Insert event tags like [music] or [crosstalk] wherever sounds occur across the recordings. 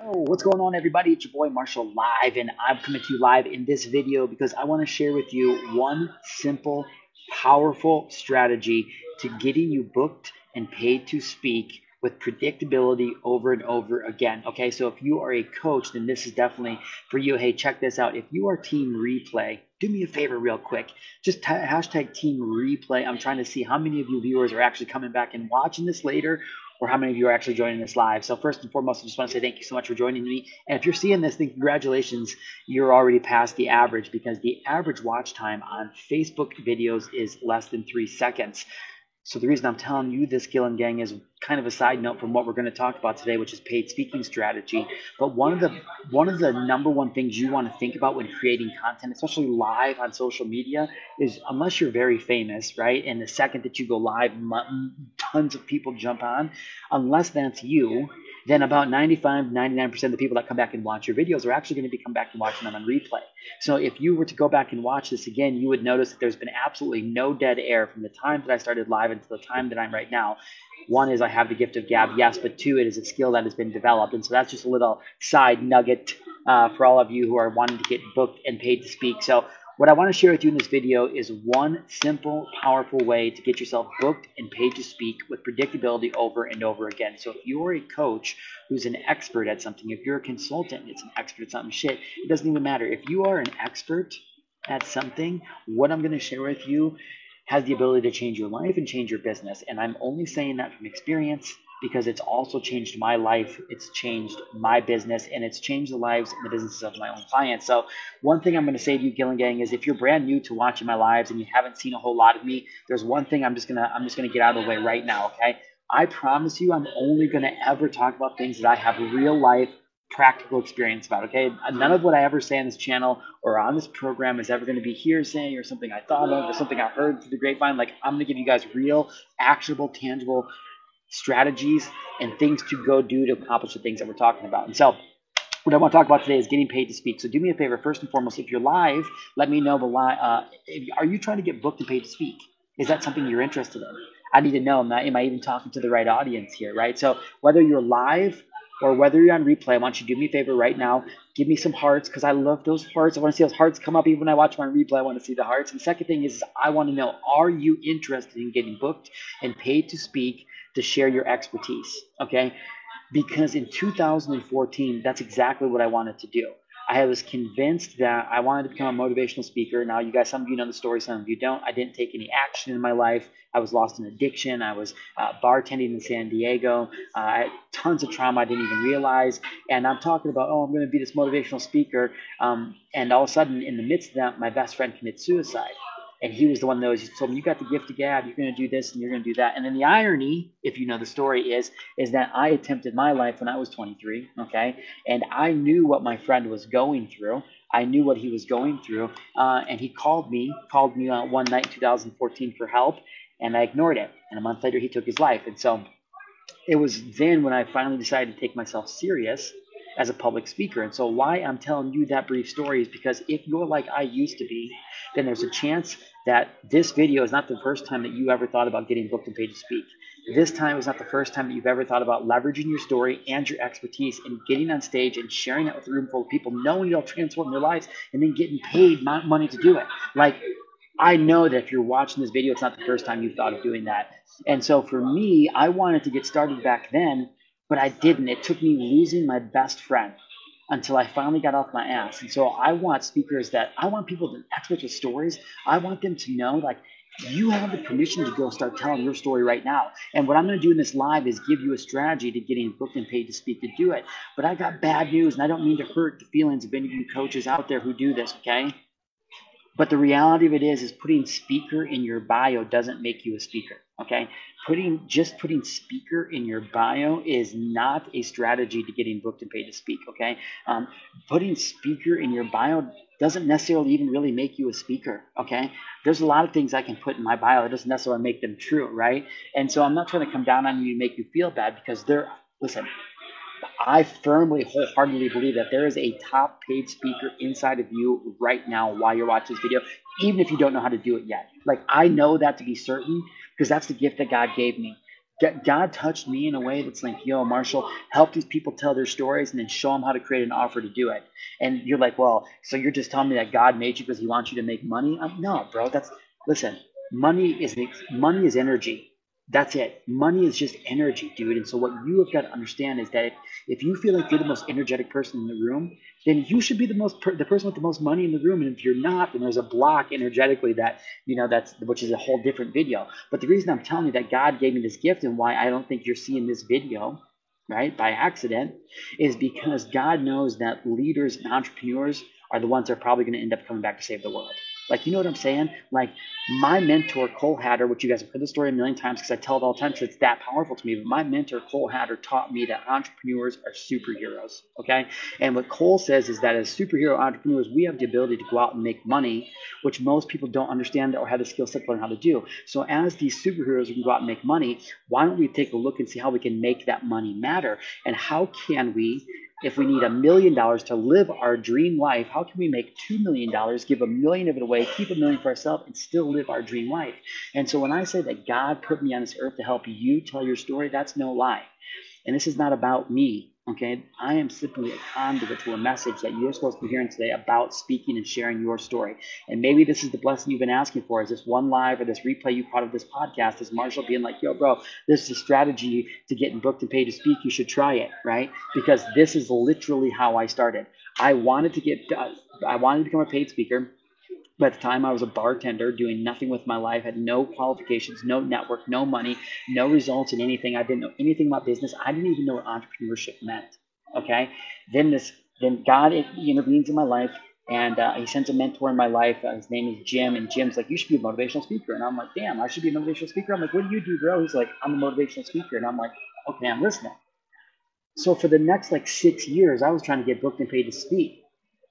Oh, what's going on, everybody? It's your boy Marshal live, and I'm coming to you live in this video because I want to share with you one simple, powerful strategy to getting you booked and paid to speak with predictability over and over again. Okay, so if you are a coach, then this is definitely for you. Hey, check this out. If you are Team Replay, do me a favor, real quick. Just hashtag Team Replay. I'm trying to see how many of you viewers are actually coming back and watching this later or how many of you are actually joining this live. So first and foremost, I just want to say thank you so much for joining me. And if you're seeing this, then congratulations, you're already past the average because the average watch time on Facebook videos is less than three seconds. So the reason I'm telling you this, Gillen Gang, is kind of a side note from what we're going to talk about today, which is paid speaking strategy. But one of the one of the number one things you want to think about when creating content, especially live on social media, is unless you're very famous, right? And the second that you go live, tons of people jump on. Unless that's you, then about 95, 99% of the people that come back and watch your videos are actually going to be come back and watching them on replay. So if you were to go back and watch this again, you would notice that there's been absolutely no dead air from the time that I started live until the time that I'm right now. One is I have the gift of gab, yes, but two, it is a skill that has been developed. And so that's just a little side nugget uh, for all of you who are wanting to get booked and paid to speak. So what I want to share with you in this video is one simple, powerful way to get yourself booked and paid to speak with predictability over and over again. So if you're a coach who's an expert at something, if you're a consultant it's an expert at something, shit, it doesn't even matter. If you are an expert at something, what I'm going to share with you has the ability to change your life and change your business. And I'm only saying that from experience because it's also changed my life, it's changed my business, and it's changed the lives and the businesses of my own clients. So, one thing I'm going to say to you, Gillen Gang, is if you're brand new to watching my lives and you haven't seen a whole lot of me, there's one thing I'm just gonna I'm just gonna get out of the way right now. Okay, I promise you, I'm only going to ever talk about things that I have real life practical experience about. Okay, none of what I ever say on this channel or on this program is ever going to be hearsay or something I thought of or something I heard through the grapevine. Like I'm going to give you guys real, actionable, tangible strategies and things to go do to accomplish the things that we're talking about. And so, what I want to talk about today is getting paid to speak. So, do me a favor, first and foremost, if you're live, let me know the live. Uh, are you trying to get booked and paid to speak? Is that something you're interested in? I need to know. Am I, am I even talking to the right audience here, right? So, whether you're live or whether you're on replay, I want you to do me a favor right now. Give me some hearts because I love those hearts. I want to see those hearts come up even when I watch my replay. I want to see the hearts. And second thing is, I want to know are you interested in getting booked and paid to speak to share your expertise? Okay. Because in 2014, that's exactly what I wanted to do. I was convinced that I wanted to become a motivational speaker. Now, you guys, some of you know the story, some of you don't. I didn't take any action in my life. I was lost in addiction. I was uh, bartending in San Diego. Uh, I had tons of trauma I didn't even realize. And I'm talking about, oh, I'm going to be this motivational speaker. Um, and all of a sudden, in the midst of that, my best friend commits suicide and he was the one that was told me you got the gift of gab you're going to do this and you're going to do that. And then the irony if you know the story is is that i attempted my life when i was 23 okay? And i knew what my friend was going through. I knew what he was going through uh, and he called me called me uh, one night in 2014 for help and i ignored it. And a month later he took his life. And so it was then when i finally decided to take myself serious as a public speaker. And so, why I'm telling you that brief story is because if you're like I used to be, then there's a chance that this video is not the first time that you ever thought about getting booked and paid to speak. This time is not the first time that you've ever thought about leveraging your story and your expertise and getting on stage and sharing it with a room full of people, knowing it'll transform their lives, and then getting paid money to do it. Like, I know that if you're watching this video, it's not the first time you've thought of doing that. And so for me, I wanted to get started back then but I didn't. It took me losing my best friend until I finally got off my ass. And so I want speakers that I want people that experts with stories. I want them to know like you have the permission to go start telling your story right now. And what I'm going to do in this live is give you a strategy to getting booked and paid to speak to do it. But I got bad news, and I don't mean to hurt the feelings of any of you coaches out there who do this, okay? But the reality of it is, is putting speaker in your bio doesn't make you a speaker. Okay, putting just putting speaker in your bio is not a strategy to getting booked and paid to speak. Okay, um, putting speaker in your bio doesn't necessarily even really make you a speaker. Okay, there's a lot of things I can put in my bio that doesn't necessarily make them true, right? And so I'm not trying to come down on you and make you feel bad because they're listen. I firmly, wholeheartedly believe that there is a top paid speaker inside of you right now while you're watching this video, even if you don't know how to do it yet. Like, I know that to be certain because that's the gift that God gave me. God touched me in a way that's like, yo, Marshal, help these people tell their stories and then show them how to create an offer to do it. And you're like, well, so you're just telling me that God made you because He wants you to make money? Um, no, bro. That's listen. Money is money is energy. That's it. Money is just energy, dude. And so what you have got to understand is that if, if you feel like you're the most energetic person in the room, then you should be the most per, the person with the most money in the room. And if you're not, then there's a block energetically that you know that's which is a whole different video. But the reason I'm telling you that God gave me this gift and why I don't think you're seeing this video, right, by accident, is because God knows that leaders and entrepreneurs are the ones that are probably going to end up coming back to save the world. Like, you know what I'm saying? Like, my mentor, Cole Hatter, which you guys have heard the story a million times because I tell it all the time because it's that powerful to me. But my mentor, Cole Hatter, taught me that entrepreneurs are superheroes. Okay. And what Cole says is that as superhero entrepreneurs, we have the ability to go out and make money, which most people don't understand or have the skill set to learn how to do. So, as these superheroes we can go out and make money, why don't we take a look and see how we can make that money matter? And how can we if we need a million dollars to live our dream life, how can we make two million dollars, give a million of it away, keep a million for ourselves, and still live our dream life? And so when I say that God put me on this earth to help you tell your story, that's no lie. And this is not about me. Okay, I am simply a conduit to a message that you're supposed to be hearing today about speaking and sharing your story. And maybe this is the blessing you've been asking for is this one live or this replay you caught of this podcast is Marshal being like, yo, bro, this is a strategy to getting booked and paid to speak. You should try it, right? Because this is literally how I started. I wanted to get, uh, I wanted to become a paid speaker. At the time, I was a bartender doing nothing with my life, had no qualifications, no network, no money, no results in anything. I didn't know anything about business. I didn't even know what entrepreneurship meant. Okay. Then this, then God intervenes in my life, and uh, He sends a mentor in my life. Uh, his name is Jim, and Jim's like, "You should be a motivational speaker." And I'm like, "Damn, I should be a motivational speaker." I'm like, "What do you do, bro?" He's like, "I'm a motivational speaker," and I'm like, "Okay, I'm listening." So for the next like six years, I was trying to get booked and paid to speak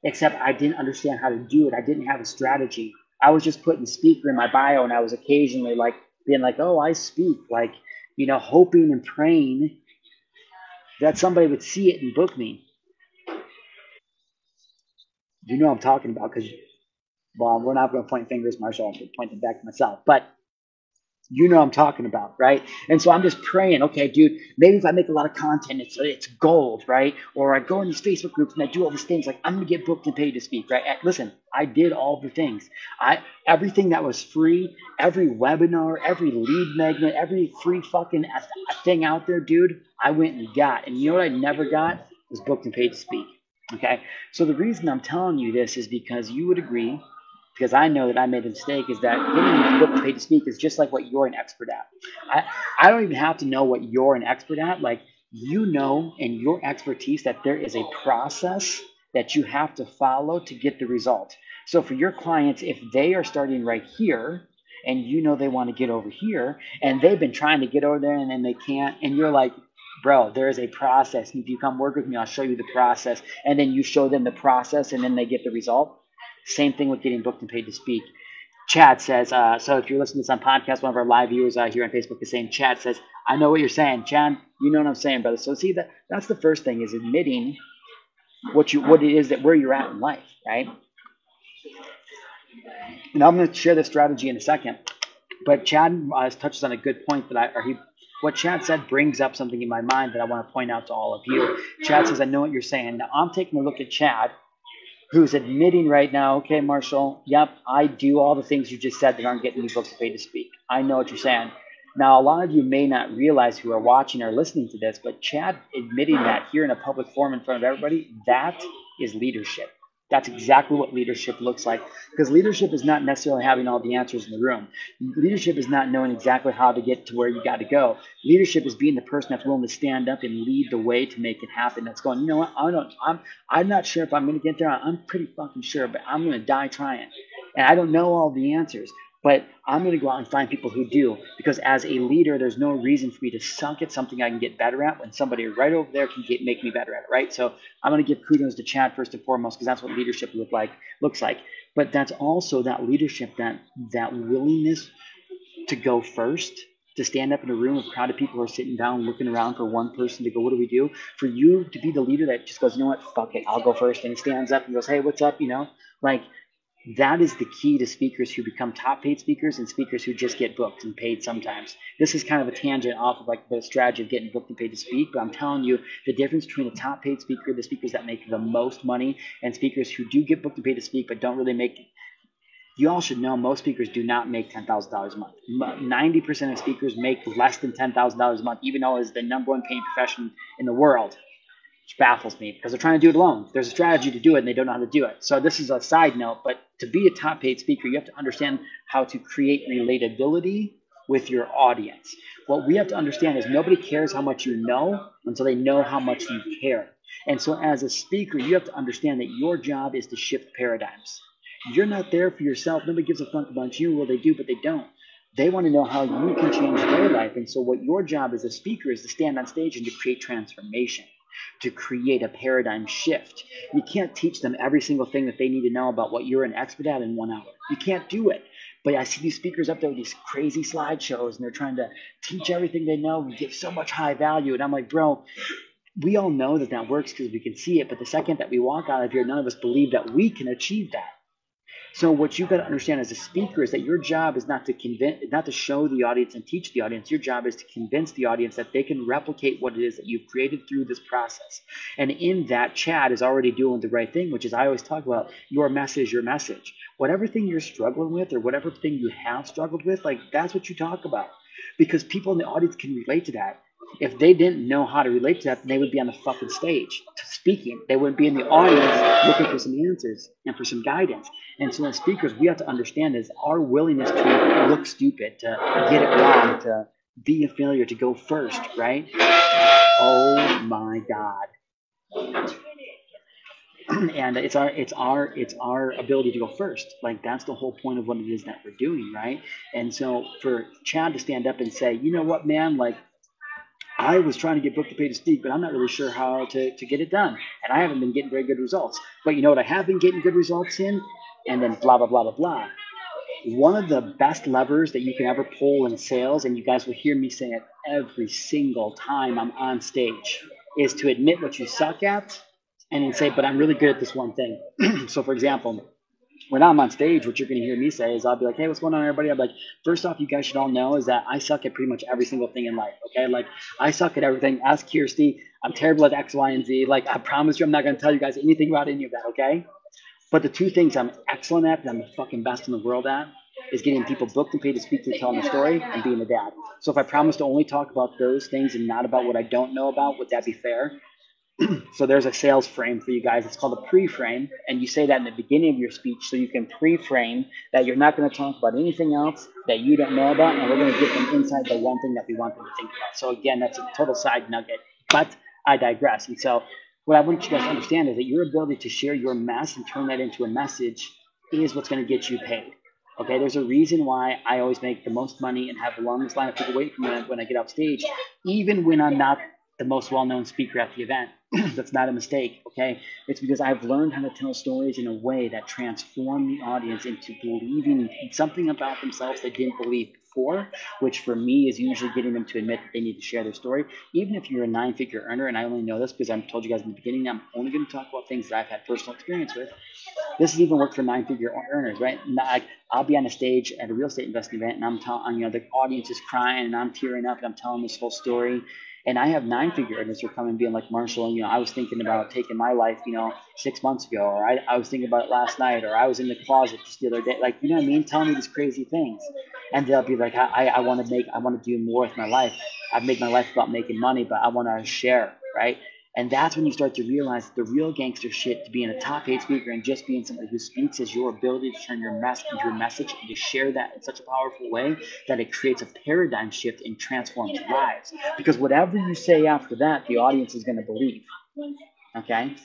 except I didn't understand how to do it. I didn't have a strategy. I was just putting speaker in my bio, and I was occasionally like being like, "Oh, I speak," like you know, hoping and praying that somebody would see it and book me. You know what I'm talking about because, well, we're not going to point fingers, Marshal. I'm pointing back to myself, but you know I'm talking about, right? And so I'm just praying, okay, dude, maybe if I make a lot of content, it's it's gold, right? Or I go in these Facebook groups and I do all these things, like I'm gonna get booked and paid to speak, right? Listen, I did all the things. I everything that was free, every webinar, every lead magnet, every free fucking thing out there, dude, I went and got. And you know what I never got was booked and paid to speak. Okay, so the reason I'm telling you this is because you would agree because I know that I made a mistake is that getting booked paid to speak is just like what you're an expert at. I, I don't even have to know what you're an expert at. Like you know in your expertise that there is a process that you have to follow to get the result. So for your clients, if they are starting right here and you know they want to get over here and they've been trying to get over there and then they can't, and you're like, bro, there is a process. If you come work with me, I'll show you the process. And then you show them the process and then they get the result same thing with getting booked and paid to speak. Chad says, uh, so if you're listening to this on podcast, one of our live viewers uh, here on Facebook is saying, Chad says, I know what you're saying. Chad, you know what I'm saying, brother. So see that that's the first thing is admitting what you what it is that where you're at in life, right? And I'm going to share this strategy in a second. But Chad uh, touches on a good point that I, or he, what Chad said brings up something in my mind that I want to point out to all of you. Chad says, I know what you're saying. Now I'm taking a look at Chad who's admitting right now, okay, Marshal, yep, I do all the things you just said that aren't getting me books paid to speak. I know what you're saying. Now, a lot of you may not realize who are watching or listening to this, but Chad admitting that here in a public forum in front of everybody, that is leadership. That's exactly what leadership looks like. Because leadership is not necessarily having all the answers in the room. Leadership is not knowing exactly how to get to where you got to go. Leadership is being the person that's willing to stand up and lead the way to make it happen. That's going, you know what? I don't. I'm. I'm not sure if I'm going to get there. I'm pretty fucking sure, but I'm going to die trying. And I don't know all the answers. But I'm going to go out and find people who do because as a leader, there's no reason for me to suck at something I can get better at when somebody right over there can get make me better at it, right? So I'm going to give kudos to Chad first and foremost because that's what leadership look like looks like. But that's also that leadership, that that willingness to go first, to stand up in a room of a crowd of people who are sitting down looking around for one person to go, what do we do? For you to be the leader that just goes, you know what, fuck it, I'll go first, and stands up and goes, hey, what's up, you know, like That is the key to speakers who become top paid speakers and speakers who just get booked and paid sometimes. This is kind of a tangent off of like the strategy of getting booked and paid to speak, but I'm telling you the difference between a top paid speaker, the speakers that make the most money, and speakers who do get booked and paid to speak but don't really make you all should know most speakers do not make $10,000 a month. 90% of speakers make less than $10,000 a month, even though it's the number one paying profession in the world which baffles me because they're trying to do it alone. There's a strategy to do it and they don't know how to do it. So this is a side note, but to be a top paid speaker, you have to understand how to create relatability with your audience. What we have to understand is nobody cares how much you know until they know how much you care. And so as a speaker, you have to understand that your job is to shift paradigms. You're not there for yourself. Nobody gives a fuck about you. Well, they do, but they don't. They want to know how you can change their life. And so what your job as a speaker is to stand on stage and to create transformation to create a paradigm shift. You can't teach them every single thing that they need to know about what you're an expert at in one hour. You can't do it. But I see these speakers up there with these crazy slideshows and they're trying to teach everything they know and give so much high value. And I'm like, bro, we all know that that works because we can see it. But the second that we walk out of here, none of us believe that we can achieve that. So what you've got to understand as a speaker is that your job is not to convince, not to show the audience and teach the audience. Your job is to convince the audience that they can replicate what it is that you've created through this process. And in that, Chad is already doing the right thing, which is I always talk about your message, your message. Whatever thing you're struggling with or whatever thing you have struggled with, like that's what you talk about. Because people in the audience can relate to that if they didn't know how to relate to that, they would be on the fucking stage speaking. They wouldn't be in the audience looking for some answers and for some guidance. And so, as speakers, we have to understand is our willingness to look stupid, to get it wrong, to be a failure, to go first, right? Oh my God. [clears throat] and it's our it's our it's our ability to go first like that's the whole point of what it is that we're doing right and so for chad to stand up and say you know what man like I was trying to get booked to pay to speak, but I'm not really sure how to, to get it done. And I haven't been getting very good results. But you know what I have been getting good results in? And then blah, blah, blah, blah, blah. One of the best levers that you can ever pull in sales, and you guys will hear me say it every single time I'm on stage, is to admit what you suck at and then say, but I'm really good at this one thing. [clears throat] so, for example, when I'm on stage, what you're going to hear me say is I'll be like, hey, what's going on, everybody? I'm like, first off, you guys should all know is that I suck at pretty much every single thing in life. Okay, like I suck at everything. Ask Kirsty. I'm terrible at X, Y, and Z. Like I promise you, I'm not going to tell you guys anything about any of that. Okay. But the two things I'm excellent at, that I'm the fucking best in the world at, is getting people booked and paid to speak to telling a story and being a dad. So if I promise to only talk about those things and not about what I don't know about, would that be fair? [clears throat] so there's a sales frame for you guys. It's called a pre-frame, and you say that in the beginning of your speech so you can pre-frame that you're not going to talk about anything else that you don't know about, and we're going to get them inside the one thing that we want them to think about. So again, that's a total side nugget, but I digress. And so what I want you guys to understand is that your ability to share your mess and turn that into a message is what's going to get you paid. Okay, there's a reason why I always make the most money and have the longest line of people wait for me when I get off stage, even when I'm not the most well-known speaker at the event. [clears throat] That's not a mistake, okay? It's because I've learned how to tell stories in a way that transform the audience into believing something about themselves they didn't believe before, which for me is usually getting them to admit that they need to share their story. Even if you're a nine-figure earner, and I only know this because I told you guys in the beginning, I'm only going to talk about things that I've had personal experience with. This has even worked for nine-figure earners, right? I'll be on a stage at a real estate investing event, and I'm telling, you know, the audience is crying, and I'm tearing up, and I'm telling this whole story and I have nine figure earners who are coming being like, Marshal, and you know, I was thinking about taking my life, you know, six months ago, or I, I was thinking about it last night, or I was in the closet just the other day. Like, you know what I mean? Telling me these crazy things. And they'll be like, I, I want to make, I want to do more with my life. I've made my life about making money, but I want to share, right? And that's when you start to realize the real gangster shit to being a top paid speaker and just being somebody who speaks is your ability to turn your mess into a message and to share that in such a powerful way that it creates a paradigm shift and transforms lives. Because whatever you say after that, the audience is going to believe. Okay?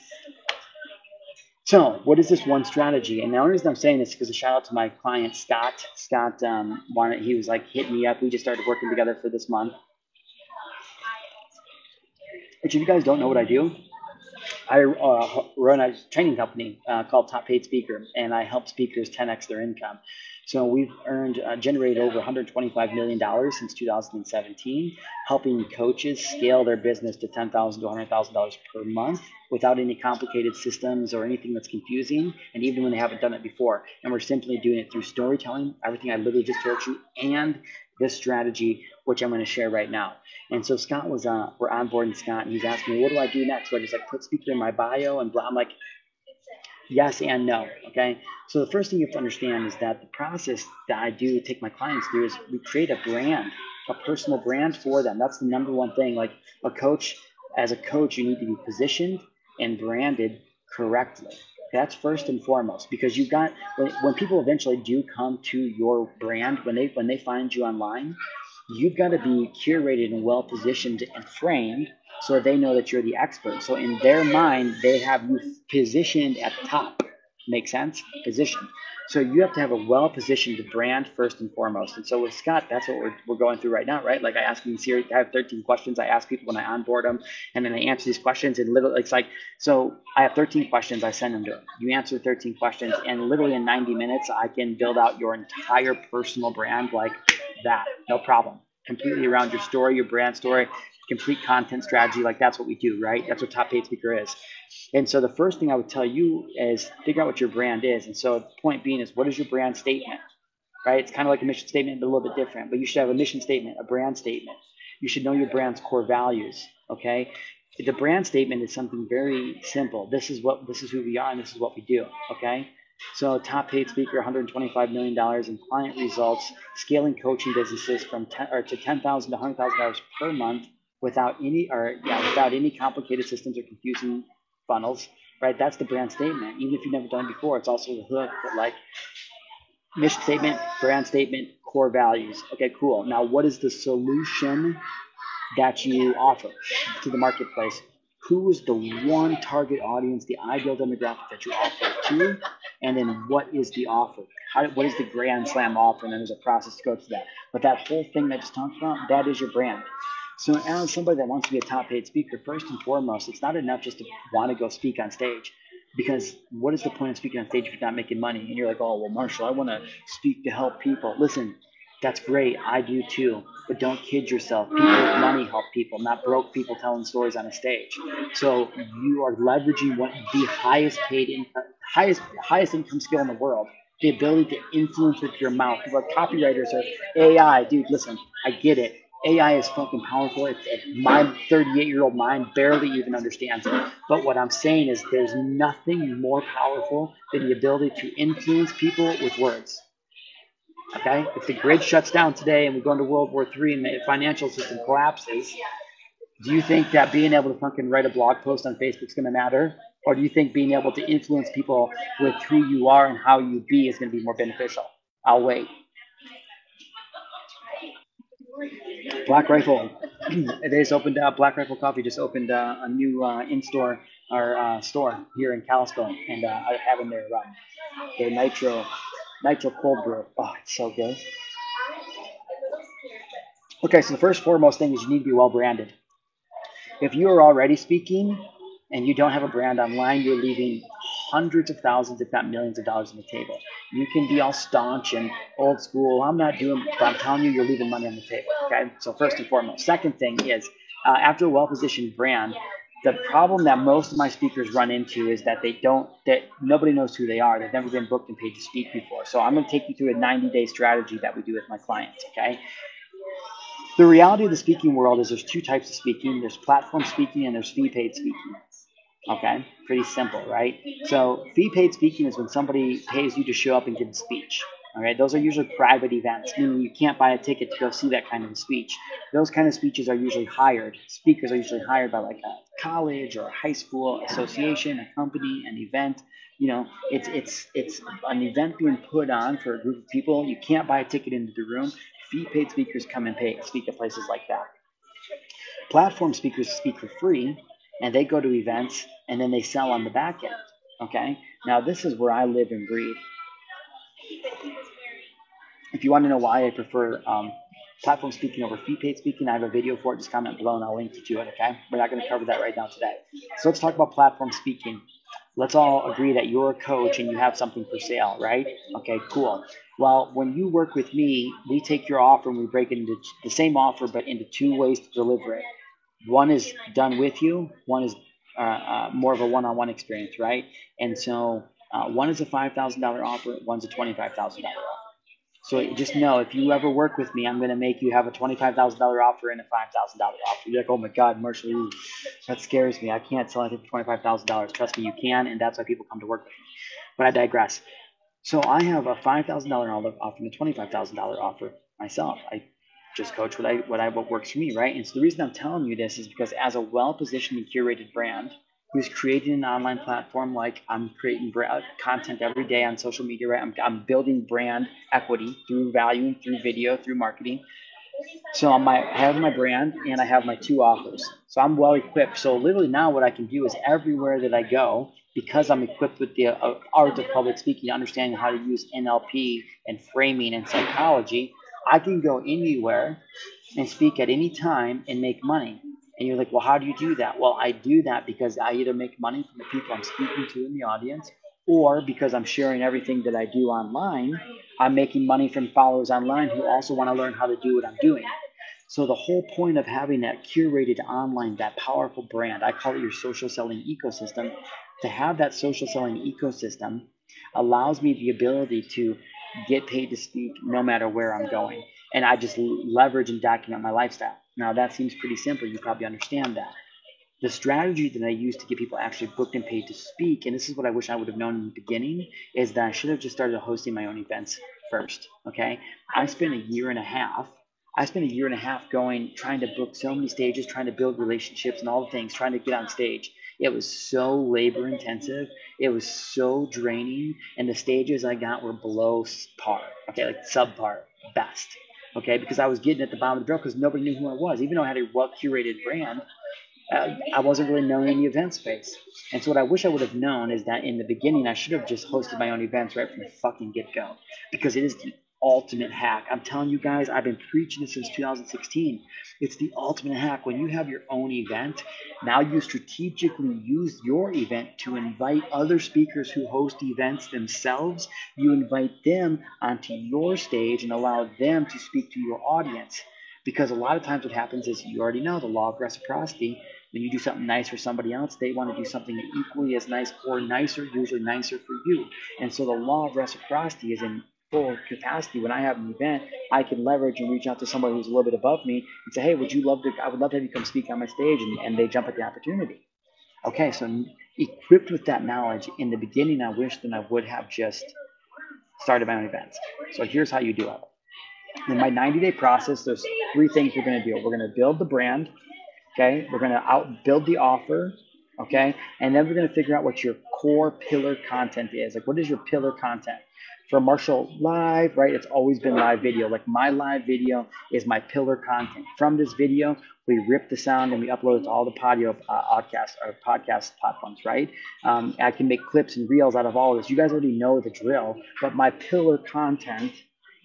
So, what is this one strategy? And the only reason I'm saying this is because a shout out to my client Scott. Scott um, wanted he was like hit me up. We just started working together for this month which if you guys don't know what I do, I uh, run a training company uh, called Top Paid Speaker, and I help speakers 10x their income. So we've earned, uh, generated over $125 million since 2017, helping coaches scale their business to $10,000 to $100,000 per month without any complicated systems or anything that's confusing, and even when they haven't done it before. And we're simply doing it through storytelling, everything I literally just told you, and this strategy, which I'm going to share right now. And so Scott was, uh, we're onboarding Scott, and he's asking me, what do I do next? So I just like put speaker in my bio, and blah. I'm like, yes and no. Okay. So the first thing you have to understand is that the process that I do take my clients through is we create a brand, a personal brand for them. That's the number one thing. Like a coach, as a coach, you need to be positioned and branded correctly. That's first and foremost because you got when, when people eventually do come to your brand when they when they find you online, you've got to be curated and well positioned and framed so they know that you're the expert. So in their mind, they have you positioned at the top. Make sense? Position. So you have to have a well-positioned brand first and foremost. And so with Scott, that's what we're, we're going through right now, right? Like I ask him series, I have 13 questions. I ask people when I onboard them, and then they answer these questions. And literally, it's like, so I have 13 questions. I send them to. You answer 13 questions, and literally in 90 minutes, I can build out your entire personal brand like that, no problem. Completely around your story, your brand story, complete content strategy. Like that's what we do, right? That's what top paid speaker is. And so the first thing I would tell you is figure out what your brand is. And so the point being is what is your brand statement? Right? It's kind of like a mission statement, but a little bit different. But you should have a mission statement, a brand statement. You should know your brand's core values. Okay. The brand statement is something very simple. This is what this is who we are and this is what we do. Okay. So top paid speaker, $125 million in client results, scaling coaching businesses from 10 or to 10,000 to $100,000 per month without any or yeah, without any complicated systems or confusing funnels, right? That's the brand statement. Even if you've never done it before, it's also the hook that like mission statement, brand statement, core values. Okay, cool. Now, what is the solution that you offer to the marketplace? Who is the one target audience, the ideal demographic that you offer to? And then what is the offer? How, what is the grand slam offer? And then there's a process to go to that. But that whole thing that I just talked about, that is your brand. So as somebody that wants to be a top paid speaker, first and foremost, it's not enough just to want to go speak on stage. Because what is the point of speaking on stage if you're not making money? And you're like, oh, well, Marshal, I want to speak to help people. Listen, that's great. I do too. But don't kid yourself. People with money help people, not broke people telling stories on a stage. So you are leveraging what the highest paid income, uh, highest highest income skill in the world. The ability to influence with your mouth. People are copywriters or AI. Dude, listen, I get it. AI is fucking powerful. It's, my 38 year old mind barely even understands it. But what I'm saying is there's nothing more powerful than the ability to influence people with words. Okay? If the grid shuts down today and we go into World War III and the financial system collapses, do you think that being able to fucking write a blog post on Facebook is going to matter? Or do you think being able to influence people with who you are and how you be is going to be more beneficial? I'll wait. Black Rifle. [clears throat] they just opened uh, Black Rifle Coffee just opened uh, a new uh, in-store or uh, store here in Kalispell, and uh, I have them there um, their Nitro Nitro Cold Brew. Oh, it's so good. Okay, so the first foremost thing is you need to be well branded. If you are already speaking and you don't have a brand online, you're leaving hundreds of thousands, if not millions of dollars on the table. You can be all staunch and old school. I'm not doing, but I'm telling you, you're leaving money on the table. Okay. So first and foremost. Second thing is, uh, after a well-positioned brand, the problem that most of my speakers run into is that they don't that nobody knows who they are they've never been booked and paid to speak before so i'm going to take you through a 90 day strategy that we do with my clients okay the reality of the speaking world is there's two types of speaking there's platform speaking and there's fee paid speaking Okay, pretty simple, right? So fee paid speaking is when somebody pays you to show up and give a speech. All right, those are usually private events, meaning you can't buy a ticket to go see that kind of speech. Those kind of speeches are usually hired. Speakers are usually hired by like a college or a high school association, a company, an event. You know, it's it's it's an event being put on for a group of people. You can't buy a ticket into the room. Fee paid speakers come and pay speak at places like that. Platform speakers speak for free and they go to events and then they sell on the back end. Okay. Now this is where I live and breathe. If you want to know why I prefer um, platform speaking over fee paid speaking, I have a video for it. Just comment below and I'll link to it. Okay. We're not going to cover that right now today. So let's talk about platform speaking. Let's all agree that you're a coach and you have something for sale, right? Okay, cool. Well, when you work with me, we take your offer and we break it into the same offer, but into two ways to deliver it. One is done with you, one is uh, uh, more of a one-on-one experience, right? And so uh, one is a five thousand dollar offer, one's a twenty-five thousand dollar offer. So just know if you ever work with me, I'm going to make you have a twenty-five thousand dollar offer and a five thousand dollar offer. You're like, oh my God, Marshal, that scares me. I can't sell anything for twenty-five thousand dollars. Trust me, you can, and that's why people come to work with me. But I digress. So I have a five thousand dollar offer and a twenty-five thousand dollar offer myself. I just coach what I what I what works for me, right? And so the reason I'm telling you this is because as a well-positioned and curated brand who's creating an online platform, like I'm creating brand, content every day on social media, right? I'm, I'm building brand equity through value, through video, through marketing. So I'm my, I have my brand and I have my two offers. So I'm well equipped. So literally now what I can do is everywhere that I go, because I'm equipped with the uh, art of public speaking, understanding how to use NLP and framing and psychology, I can go anywhere and speak at any time and make money. And you're like, well, how do you do that? Well, I do that because I either make money from the people I'm speaking to in the audience, or because I'm sharing everything that I do online, I'm making money from followers online who also want to learn how to do what I'm doing. So the whole point of having that curated online, that powerful brand, I call it your social selling ecosystem, to have that social selling ecosystem allows me the ability to get paid to speak no matter where I'm going. And I just leverage and document my lifestyle. Now, that seems pretty simple. You probably understand that. The strategy that I use to get people actually booked and paid to speak, and this is what I wish I would have known in the beginning, is that I should have just started hosting my own events first. Okay. I spent a year and a half. I spent a year and a half going, trying to book so many stages, trying to build relationships and all the things, trying to get on stage. It was so labor intensive. It was so draining. And the stages I got were below par. Okay. Like subpar, best okay, because I was getting at the bottom of the barrel because nobody knew who I was. Even though I had a well curated brand, uh, I wasn't really known in the event space. And so what I wish I would have known is that in the beginning, I should have just hosted my own events right from the fucking get go because it is the ultimate hack. I'm telling you guys, I've been preaching this since 2016. It's the ultimate hack. When you have your own event, now you strategically use your event to invite other speakers who host events themselves. You invite them onto your stage and allow them to speak to your audience. Because a lot of times what happens is you already know the law of reciprocity. When you do something nice for somebody else, they want to do something equally as nice or nicer, usually nicer for you. And so the law of reciprocity is in full capacity, when I have an event, I can leverage and reach out to somebody who's a little bit above me and say, hey, would you love to, I would love to have you come speak on my stage. And, and they jump at the opportunity. Okay, so equipped with that knowledge, in the beginning, I wish that I would have just started my own events. So here's how you do it. In my 90 day process, there's three things we're going to do. We're going to build the brand. Okay, we're going to out build the offer. Okay, and then we're going to figure out what your core pillar content is. Like, what is your pillar content? For Marshal Live, right? It's always been live video. Like my live video is my pillar content. From this video, we rip the sound and we upload it to all the Podio uh, podcast or podcast platforms, right? Um, I can make clips and reels out of all of this. You guys already know the drill, but my pillar content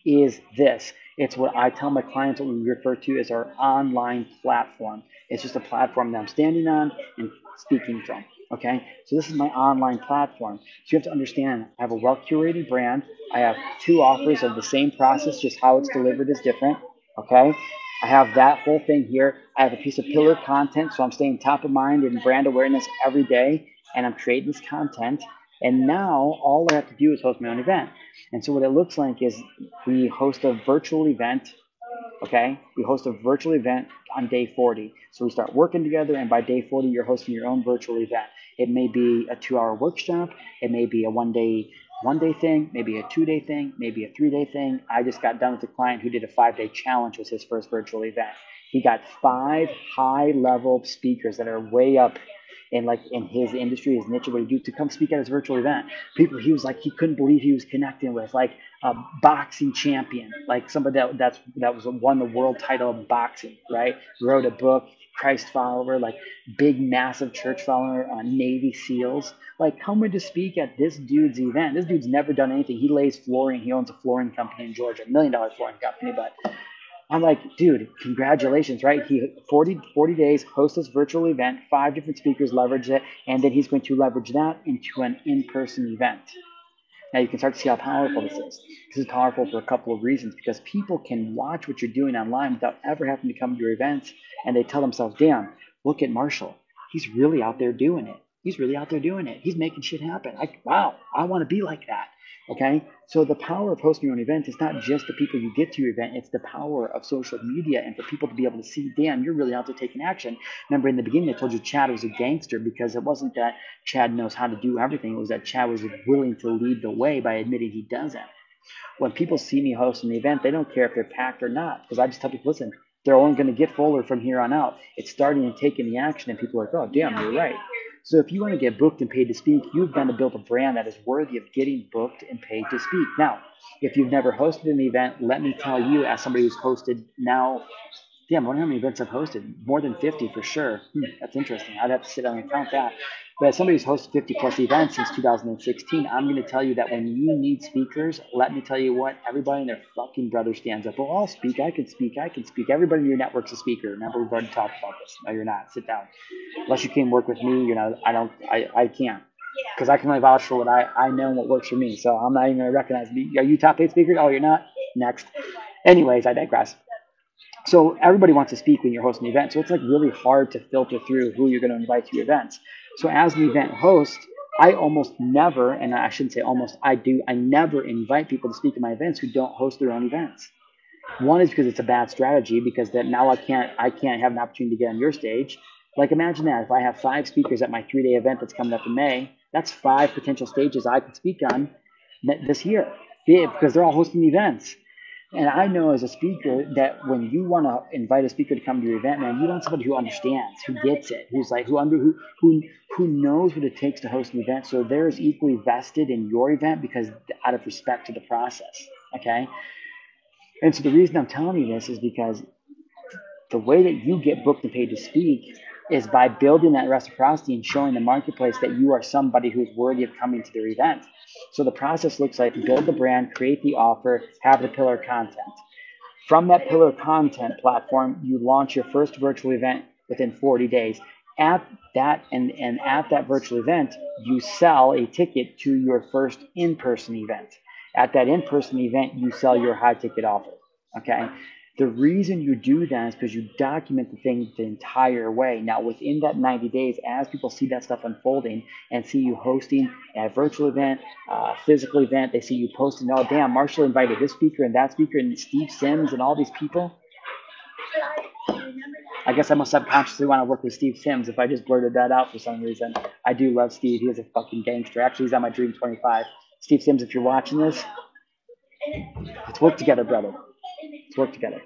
is this. It's what I tell my clients what we refer to as our online platform. It's just a platform that I'm standing on and speaking from. Okay, so this is my online platform. So you have to understand I have a well curated brand. I have two offers of the same process, just how it's delivered is different. Okay, I have that whole thing here. I have a piece of pillar content, so I'm staying top of mind and brand awareness every day, and I'm creating this content. And now all I have to do is host my own event. And so what it looks like is we host a virtual event Okay, we host a virtual event on day 40. So we start working together, and by day 40, you're hosting your own virtual event. It may be a two-hour workshop. It may be a one-day one-day thing, maybe a two-day thing, maybe a three-day thing. I just got done with a client who did a five-day challenge. Was his first virtual event. He got five high-level speakers that are way up in like in his industry, his niche, what he do to come speak at his virtual event. People he was like he couldn't believe he was connecting with, like a boxing champion, like somebody that that's that was won the world title of boxing, right? Wrote a book, Christ follower, like big massive church follower on Navy SEALs, like coming to speak at this dude's event. This dude's never done anything. He lays flooring. He owns a flooring company in Georgia, a million dollar flooring company, but I'm like, dude, congratulations, right? He 40, 40 days hosts this virtual event, five different speakers leverage it, and then he's going to leverage that into an in-person event. Now you can start to see how powerful this is. This is powerful for a couple of reasons because people can watch what you're doing online without ever having to come to your events, and they tell themselves, damn, look at Marshal. he's really out there doing it. He's really out there doing it. He's making shit happen. I, wow, I want to be like that. Okay, so the power of hosting your own event is not just the people you get to your event, it's the power of social media and for people to be able to see, damn, you're really out there taking action. Remember in the beginning, I told you Chad was a gangster because it wasn't that Chad knows how to do everything, it was that Chad was willing to lead the way by admitting he doesn't. When people see me hosting the event, they don't care if they're packed or not because I just tell people, listen, they're only going to get fuller from here on out. It's starting and taking the action, and people are like, oh, damn, you're right. So if you want to get booked and paid to speak, you've got to build a brand that is worthy of getting booked and paid to speak. Now, if you've never hosted an event, let me tell you, as somebody who's hosted now, damn, I wonder how many events I've hosted. More than 50 for sure. Hmm, that's interesting. I'd have to sit down and count that. But as somebody who's hosted 50 plus events since 2016, I'm going to tell you that when you need speakers, let me tell you what, everybody and their fucking brother stands up. Well, I'll speak. I can speak. I can speak. Everybody in your network's a speaker. Remember, we've already talked about this. No, you're not. Sit down. Unless you came work with me, you're not. I don't. I, I can't. Because I can only vouch for what I, I know and what works for me. So I'm not even going to recognize me. Are you top paid speaker? Oh, you're not? Next. Anyways, I digress. So everybody wants to speak when you're hosting an event. So it's like really hard to filter through who you're going to invite to your events. So as an event host, I almost never, and I shouldn't say almost, I do, I never invite people to speak at my events who don't host their own events. One is because it's a bad strategy because that now I can't I can't have an opportunity to get on your stage. Like imagine that if I have five speakers at my three day event that's coming up in May, that's five potential stages I could speak on this year because they're all hosting events. And I know as a speaker that when you want to invite a speaker to come to your event, man, you want somebody who understands, who gets it, who's like who under who who who knows what it takes to host an event. So they're as equally vested in your event because out of respect to the process. Okay. And so the reason I'm telling you this is because the way that you get booked and paid to speak is by building that reciprocity and showing the marketplace that you are somebody who's worthy of coming to their event. So the process looks like build the brand, create the offer, have the pillar content. From that pillar content platform, you launch your first virtual event within 40 days. At that and, and at that virtual event, you sell a ticket to your first in-person event. At that in-person event, you sell your high ticket offer. Okay. The reason you do that is because you document the thing the entire way. Now, within that 90 days, as people see that stuff unfolding and see you hosting a virtual event, a physical event, they see you posting, oh, damn, Marshal invited this speaker and that speaker and Steve Sims and all these people. I guess I must subconsciously want to work with Steve Sims if I just blurted that out for some reason. I do love Steve. He is a fucking gangster. Actually, he's on my Dream 25. Steve Sims, if you're watching this, let's work together, brother. Work together.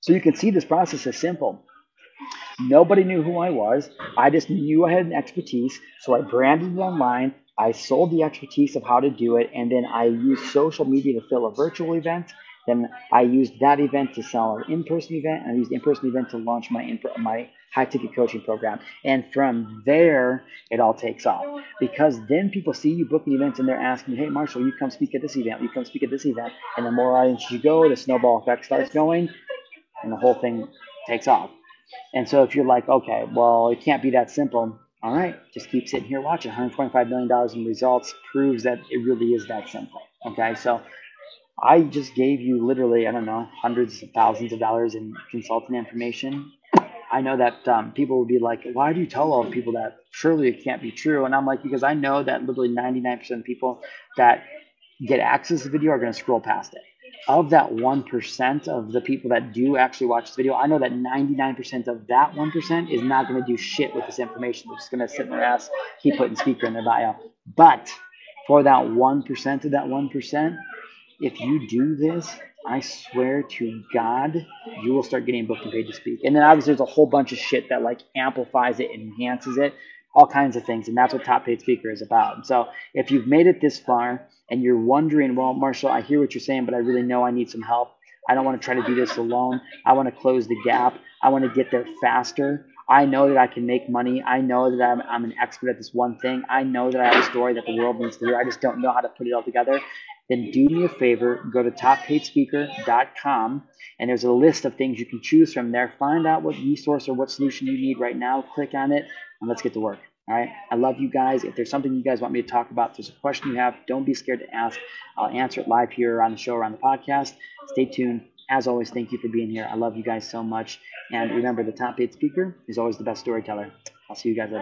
So you can see this process is simple. Nobody knew who I was. I just knew I had an expertise. So I branded it online. I sold the expertise of how to do it. And then I used social media to fill a virtual event. Then I used that event to sell an in-person event. And I used the in-person event to launch my, my high ticket coaching program. And from there, it all takes off because then people see you booking events and they're asking, Hey, Marshal, you come speak at this event, you come speak at this event. And the more audience you go, the snowball effect starts going and the whole thing takes off. And so if you're like, okay, well, it can't be that simple. All right, just keep sitting here watching. $125 million in results proves that it really is that simple. Okay, so I just gave you literally, I don't know, hundreds of thousands of dollars in consulting information I know that um, people will be like, why do you tell all the people that? Surely it can't be true. And I'm like, because I know that literally 99% of people that get access to the video are going to scroll past it. Of that 1% of the people that do actually watch this video, I know that 99% of that 1% is not going to do shit with this information. They're just going to sit in their ass, keep putting speaker in their bio. But for that 1% of that 1%, if you do this, I swear to God, you will start getting booked and paid to speak. And then obviously there's a whole bunch of shit that like amplifies it, enhances it, all kinds of things. And that's what Top Paid Speaker is about. So if you've made it this far and you're wondering, well, Marshal, I hear what you're saying, but I really know I need some help. I don't want to try to do this alone. I want to close the gap. I want to get there faster. I know that I can make money. I know that I'm, I'm an expert at this one thing. I know that I have a story that the world needs to hear. I just don't know how to put it all together then do me a favor, go to toppaidspeaker.com, and there's a list of things you can choose from there. Find out what resource or what solution you need right now, click on it, and let's get to work. All right. I love you guys. If there's something you guys want me to talk about, if there's a question you have, don't be scared to ask. I'll answer it live here on the show or on the podcast. Stay tuned. As always, thank you for being here. I love you guys so much. And remember, the top paid speaker is always the best storyteller. I'll see you guys later.